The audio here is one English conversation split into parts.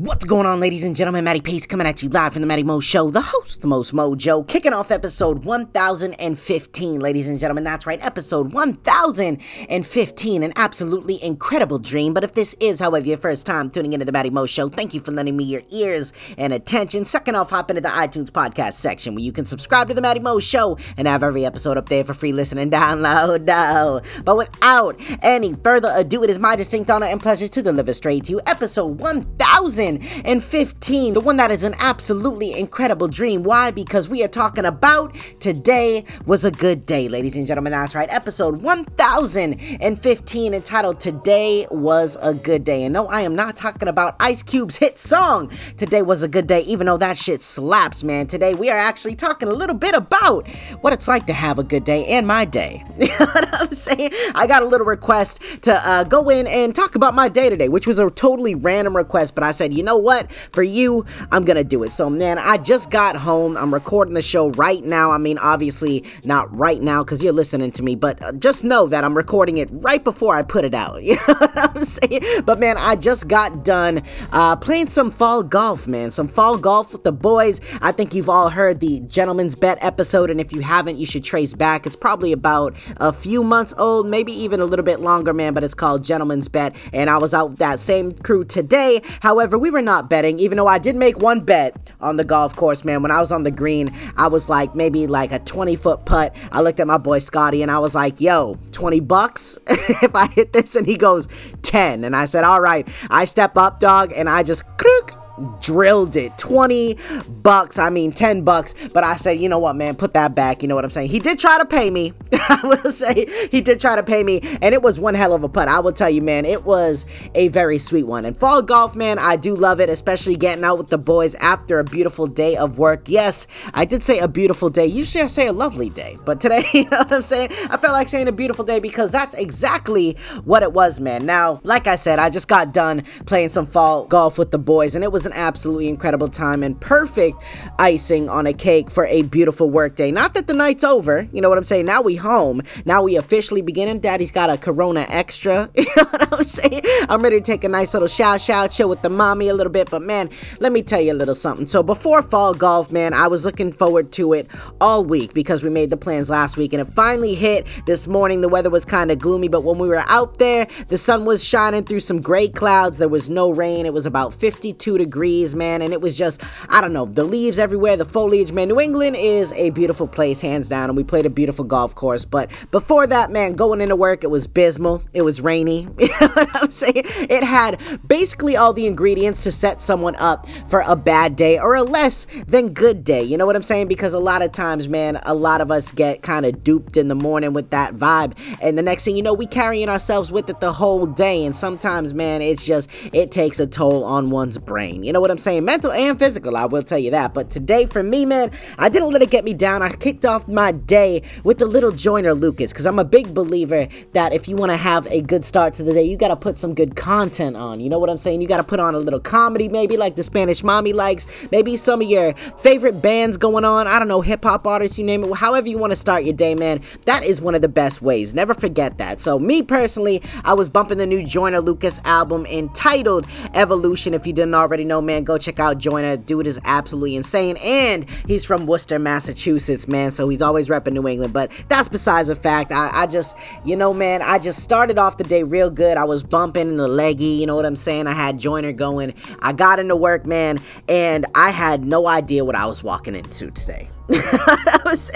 What's going on, ladies and gentlemen? Matty Pace coming at you live from the Matty Mo Show, the host, the most mojo, kicking off episode 1015, ladies and gentlemen. That's right, episode 1015, an absolutely incredible dream. But if this is, however, your first time tuning into the Matty Mo Show, thank you for lending me your ears and attention. Second off, hop into the iTunes podcast section where you can subscribe to the Matty Mo Show and have every episode up there for free listening download. No. But without any further ado, it is my distinct honor and pleasure to deliver straight to you episode 1000 and 15, the one that is an absolutely incredible dream. Why? Because we are talking about today was a good day, ladies and gentlemen. That's right, episode 1015 entitled Today Was a Good Day. And no, I am not talking about Ice Cube's hit song, Today Was a Good Day, even though that shit slaps, man. Today we are actually talking a little bit about what it's like to have a good day and my day. you know what I'm saying? I got a little request to uh, go in and talk about my day today, which was a totally random request, but I said, you know what? For you, I'm gonna do it. So, man, I just got home. I'm recording the show right now. I mean, obviously, not right now because you're listening to me, but uh, just know that I'm recording it right before I put it out. You know what I'm saying? But, man, I just got done uh, playing some fall golf, man. Some fall golf with the boys. I think you've all heard the Gentleman's Bet episode, and if you haven't, you should trace back. It's probably about a few months old, maybe even a little bit longer, man, but it's called Gentleman's Bet, and I was out with that same crew today. However, we were not betting, even though I did make one bet on the golf course, man. When I was on the green, I was like maybe like a 20 foot putt. I looked at my boy Scotty and I was like, yo, 20 bucks if I hit this? And he goes, 10. And I said, all right. I step up, dog, and I just crook drilled it. 20 bucks i mean 10 bucks. But i said you know what man? Put that back. You know what i'm saying? He did try to pay me. I will say he did try to pay me and it was one hell of a putt. I will tell you man it was a very sweet one. And fall golf man i do love it especially getting out with the boys after a beautiful day of work. Yes i did say a beautiful day. Usually i say a lovely day. But today you know what i'm saying? I felt like saying a beautiful day because that's exactly what it was man. Now like i said i just got done playing some fall golf with the boys and it was an absolutely incredible time and perfect icing on a cake for a beautiful work day. Not that the night's over, you know what I'm saying? Now we home. Now we officially beginning. Daddy's got a Corona extra. You know what I'm saying? I'm ready to take a nice little shout shout, chill with the mommy a little bit. But man, let me tell you a little something. So before fall golf, man, I was looking forward to it all week because we made the plans last week and it finally hit this morning. The weather was kind of gloomy, but when we were out there, the sun was shining through some gray clouds. There was no rain. It was about 52 degrees degrees, man, and it was just, I don't know, the leaves everywhere, the foliage, man. New England is a beautiful place, hands down, and we played a beautiful golf course. But before that, man, going into work, it was bismal, it was rainy. you know what I'm saying? It had basically all the ingredients to set someone up for a bad day or a less than good day. You know what I'm saying? Because a lot of times, man, a lot of us get kind of duped in the morning with that vibe, and the next thing you know, we carrying ourselves with it the whole day. And sometimes, man, it's just it takes a toll on one's brain. You know what I'm saying? Mental and physical, I will tell you that. But today, for me, man, I didn't let it get me down. I kicked off my day with the little Joyner Lucas because I'm a big believer that if you want to have a good start to the day, you got to put some good content on. You know what I'm saying? You got to put on a little comedy, maybe like the Spanish Mommy likes, maybe some of your favorite bands going on. I don't know, hip hop artists, you name it. However, you want to start your day, man, that is one of the best ways. Never forget that. So, me personally, I was bumping the new Joyner Lucas album entitled Evolution. If you didn't already know, man, go check out Joyner. Dude is absolutely insane. And he's from Worcester, Massachusetts, man. So he's always repping New England. But that's besides the fact. I, I just, you know, man, I just started off the day real good. I was bumping in the leggy, you know what I'm saying? I had Joyner going. I got into work, man, and I had no idea what I was walking into today. I was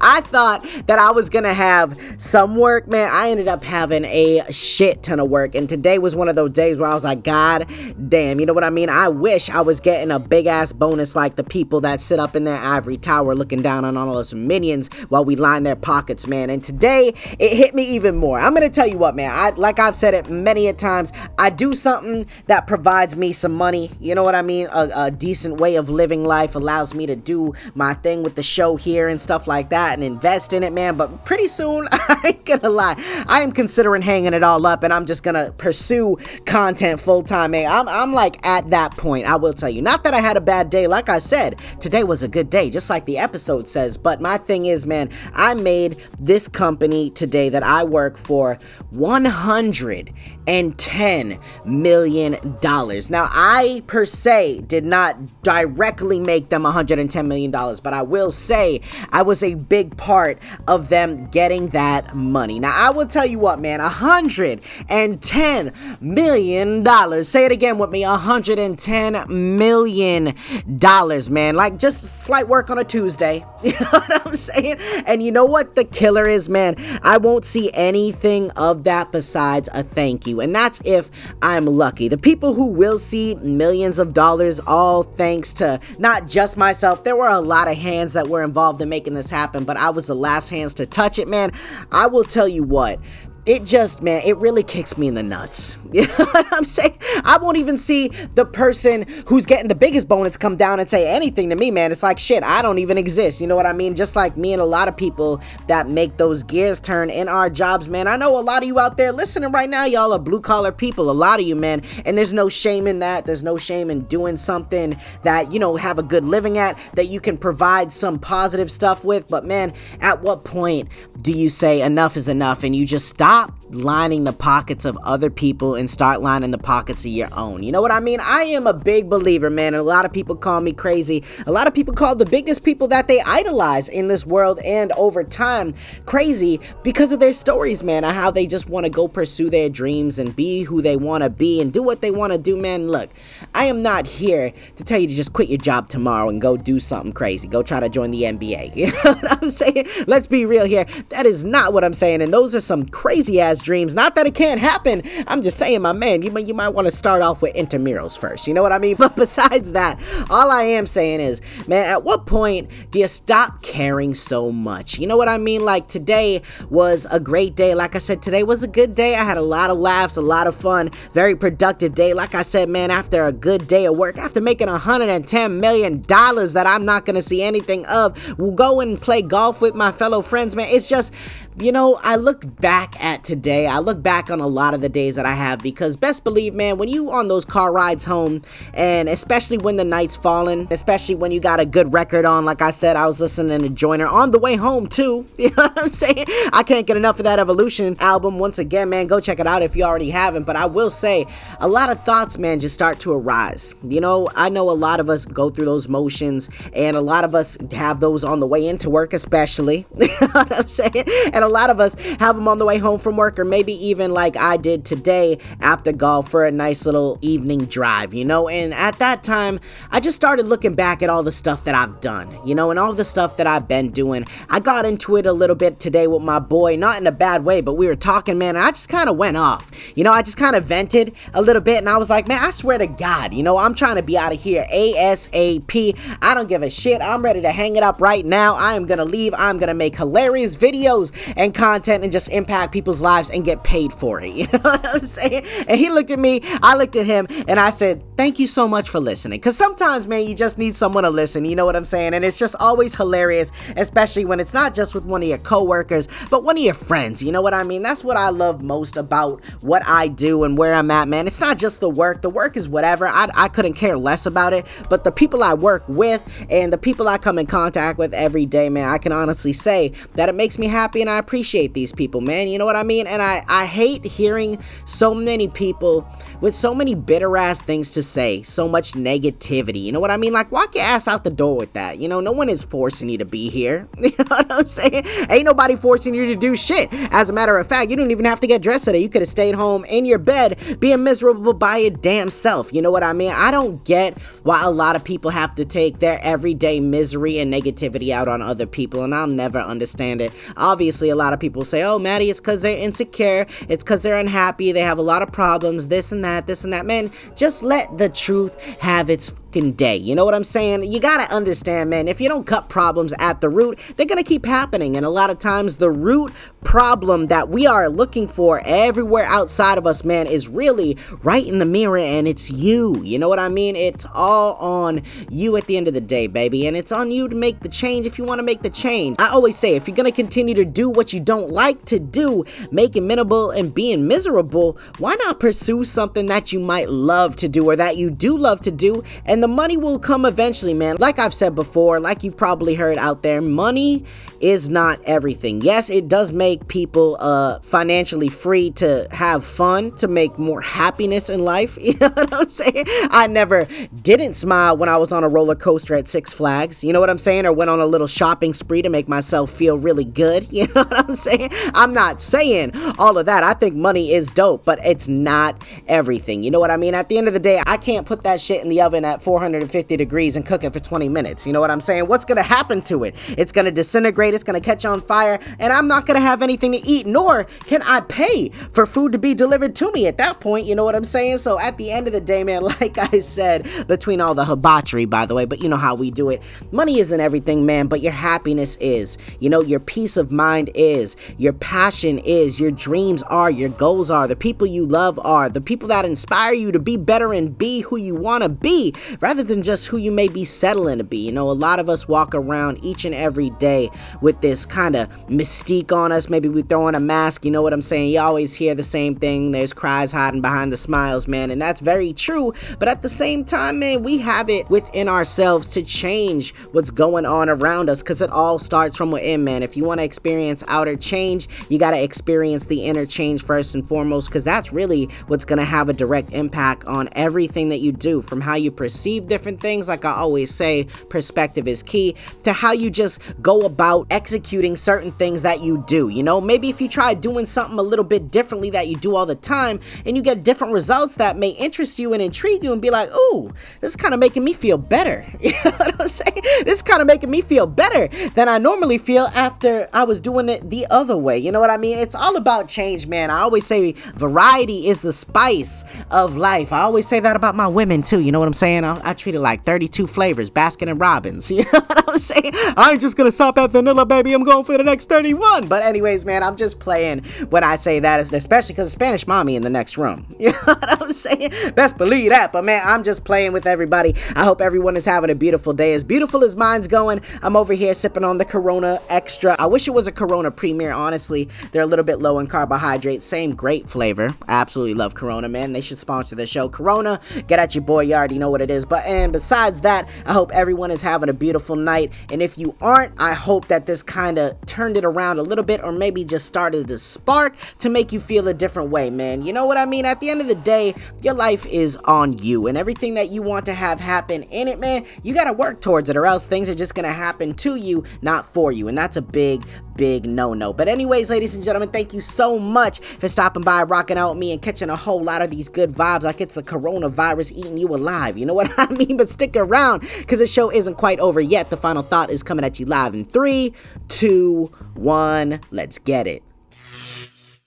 I thought that I was gonna have some work, man. I ended up having a shit ton of work, and today was one of those days where I was like, God damn, you know what I mean? I wish I was getting a big ass bonus like the people that sit up in their ivory tower looking down on all those minions while we line their pockets, man. And today it hit me even more. I'm gonna tell you what, man. I like I've said it many a times. I do something that provides me some money. You know what I mean? A, a decent way of living life allows me to do my thing with with the show here and stuff like that and invest in it, man. But pretty soon, I ain't gonna lie, I am considering hanging it all up and I'm just gonna pursue content full time, man. I'm, I'm like at that point, I will tell you. Not that I had a bad day, like I said, today was a good day, just like the episode says. But my thing is, man, I made this company today that I work for 110 million dollars. Now, I per se did not directly make them 110 million dollars, but I will say I was a big part of them getting that money. Now, I will tell you what, man, 110 million dollars. Say it again with me, 110 million dollars, man. Like just slight work on a Tuesday. You know what I'm saying? And you know what the killer is, man? I won't see anything of that besides a thank you. And that's if I'm lucky. The people who will see millions of dollars, all thanks to not just myself, there were a lot of hands that were involved in making this happen, but I was the last hands to touch it, man. I will tell you what it just, man, it really kicks me in the nuts. You know what I'm saying? I won't even see the person who's getting the biggest bonus come down and say anything to me, man. It's like, shit, I don't even exist. You know what I mean? Just like me and a lot of people that make those gears turn in our jobs, man. I know a lot of you out there listening right now, y'all are blue collar people, a lot of you, man. And there's no shame in that. There's no shame in doing something that, you know, have a good living at, that you can provide some positive stuff with. But, man, at what point do you say enough is enough and you just stop? あ lining the pockets of other people and start lining the pockets of your own. You know what I mean? I am a big believer, man. And a lot of people call me crazy. A lot of people call the biggest people that they idolize in this world and over time crazy because of their stories, man, and how they just want to go pursue their dreams and be who they want to be and do what they want to do, man. Look, I am not here to tell you to just quit your job tomorrow and go do something crazy. Go try to join the NBA. You know what I'm saying? Let's be real here. That is not what I'm saying. And those are some crazy ass dreams. Not that it can't happen. I'm just saying, my man, you might, you might want to start off with intramurals first. You know what I mean? But besides that, all I am saying is, man, at what point do you stop caring so much? You know what I mean? Like today was a great day. Like I said, today was a good day. I had a lot of laughs, a lot of fun, very productive day. Like I said, man, after a good day of work, after making 110 million dollars that I'm not gonna see anything of, we'll go and play golf with my fellow friends, man. It's just you know, I look back at today, I look back on a lot of the days that I have because best believe, man, when you on those car rides home, and especially when the night's falling, especially when you got a good record on, like I said, I was listening to Joyner on the way home too. You know what I'm saying? I can't get enough of that Evolution album. Once again, man, go check it out if you already haven't. But I will say, a lot of thoughts, man, just start to arise. You know, I know a lot of us go through those motions, and a lot of us have those on the way into work, especially. you know what I'm saying? And a lot of us have them on the way home from work, or maybe even like I did today after golf for a nice little evening drive, you know? And at that time, I just started looking back at all the stuff that I've done, you know, and all the stuff that I've been doing. I got into it a little bit today with my boy, not in a bad way, but we were talking, man, and I just kind of went off. You know, I just kind of vented a little bit, and I was like, man, I swear to God, you know, I'm trying to be out of here ASAP. I don't give a shit. I'm ready to hang it up right now. I am gonna leave. I'm gonna make hilarious videos and content and just impact people's lives and get paid for it. You know what I'm saying? And he looked at me, I looked at him, and I said, Thank you so much for listening. Because sometimes, man, you just need someone to listen. You know what I'm saying? And it's just always hilarious, especially when it's not just with one of your coworkers, but one of your friends. You know what I mean? That's what I love most about what I do and where I'm at, man. It's not just the work. The work is whatever. I, I couldn't care less about it. But the people I work with and the people I come in contact with every day, man, I can honestly say that it makes me happy and I appreciate these people, man. You know what I mean? And I, I hate hearing so many people with so many bitter ass things to say, so much negativity. You know what I mean? Like, walk your ass out the door with that. You know, no one is forcing you to be here. You know what I'm saying? Ain't nobody forcing you to do shit. As a matter of fact, you didn't even have to get dressed today. You could have stayed home in your bed being miserable by your damn self. You know what I mean? I don't get why a lot of people have to take their everyday misery and negativity out on other people, and I'll never understand it. Obviously, a lot of people say, oh, Matty, it's because they're insecure, it's because they're unhappy, they have a lot of problems, this and that, this and that. Man, just let the truth have its fucking day. You know what I'm saying? You gotta understand, man, if you don't cut problems at the root, they're gonna keep happening. And a lot of times, the root problem that we are looking for everywhere outside of us, man, is really right in the mirror, and it's you. You know what I mean? It's all on you at the end of the day, baby. And it's on you to make the change if you wanna make the change. I always say, if you're gonna continue to do what you don't like to do, making minimal and being miserable, why not pursue something that you might love to do or that you do love to do? And the money will come eventually, man. Like I've said before, like you've probably heard out there, money is not everything. Yes, it does make people uh financially free to have fun, to make more happiness in life. You know what I'm saying? I never didn't smile when I was on a roller coaster at Six Flags. You know what I'm saying? Or went on a little shopping spree to make myself feel really good. You know what I'm saying? I'm not saying all of that. I think money is dope, but it's not everything. You know what I mean? At the end of the day, I can't put that shit in the oven at 450 degrees and cook it for 20 minutes. You know what I'm saying? What's gonna happen to it? It's gonna disintegrate, it's gonna catch on fire, and I'm not gonna have anything to eat, nor can I pay for food to be delivered to me at that point. You know what I'm saying? So at the end of the day, man, like I said, between all the hibachi, by the way, but you know how we do it. Money isn't everything, man, but your happiness is. You know, your peace of mind is. Your passion is. Your dreams are. Your goals are. The people you love are. The people that inspire you to be better and be who you want to be rather than just who you may be settling to be. You know, a lot of us walk around each and every day with this kind of mystique on us. Maybe we throw on a mask. You know what I'm saying? You always hear the same thing. There's cries hiding behind the smiles, man. And that's very true. But at the same time, man, we have it within ourselves to change what's going on around us because it all starts from within, man. If you want to experience outer change, you got to experience the inner change first and foremost because that's really what's going to have a direct impact on everything that you do from how you perceive different things. Like I always say, perspective is key to how you just go about executing certain things that you do. You know, maybe if you try doing something a little bit differently that you do all the time and you get different results that may interest you and intrigue you and be like, ooh, this is kind of making me feel better. You know what I'm saying? This is kind of making me feel better than I normally feel after I was doing it the other way. You know what I mean? It's all about change, man. I always say variety is the spice of life. I always say that about my women too. You know what I'm saying? I, I treat it like 32 flavors, Baskin and Robbins. You know what I'm saying? I ain't just gonna stop at vanilla, baby. I'm going for the next 31. But anyways, man, I'm just playing when I say that, especially because Spanish mommy in the next room. You know what I'm saying? Best believe that. But man, I'm just playing with everybody. I hope everyone is having a beautiful day. As beautiful as mine's going, I'm over here sipping on the Corona Extra. I wish it was a Corona Premier, honestly. They're a little bit low in carbohydrates. Same great flavor. I absolutely love Corona, man. They should sponsor the show. Corona, get at your boy. You already know what it is. But and besides that, I hope everyone is having a beautiful night. And if you aren't, I hope that this kind of turned it around a little bit or maybe just started to spark to make you feel a different way, man. You know what I mean? At the end of the day, your life is on you and everything that you want to have happen in it, man, you got to work towards it or else things are just going to happen to you, not for you. And that's a big, big no no. But, anyways, ladies and gentlemen, thank you so much for stopping by, rocking out with me, and catching a whole lot of these good vibes like it's the coronavirus eating you alive. You know what I mean? But stick around because the show isn't quite over yet. The final thought is coming at you live in three, two, one. Let's get it.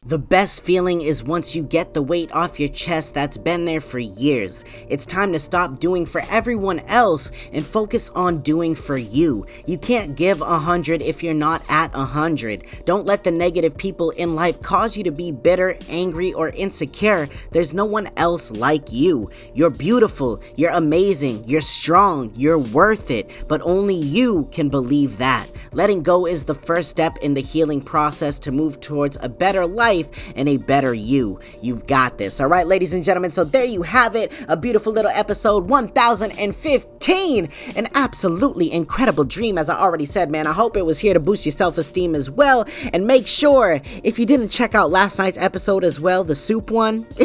The best feeling is once you get the weight off your chest that's been there for years. It's time to stop doing for everyone else and focus on doing for you. You can't give a hundred if you're not at a hundred. Don't let the negative people in life cause you to be bitter, angry, or insecure. There's no one else like you. You're beautiful, you're amazing, you're strong, you're worth it, but only you can believe that. Letting go is the first step in the healing process to move towards a better life life and a better you. You've got this. All right, ladies and gentlemen. So there you have it. A beautiful little episode 1015. An absolutely incredible dream, as I already said, man. I hope it was here to boost your self esteem as well. And make sure, if you didn't check out last night's episode as well, the soup one,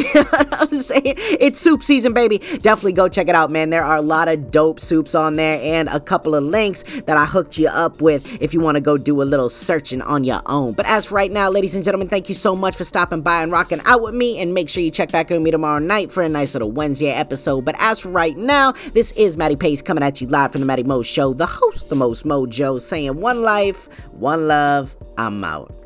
I'm saying it's soup season, baby. Definitely go check it out, man. There are a lot of dope soups on there and a couple of links that I hooked you up with if you want to go do a little searching on your own. But as right now, ladies and gentlemen, thank you so much much for stopping by and rocking out with me. And make sure you check back in with me tomorrow night for a nice little Wednesday episode. But as for right now, this is Matty Pace coming at you live from the Matty Mo Show, the host, the most mojo, saying one life, one love, I'm out.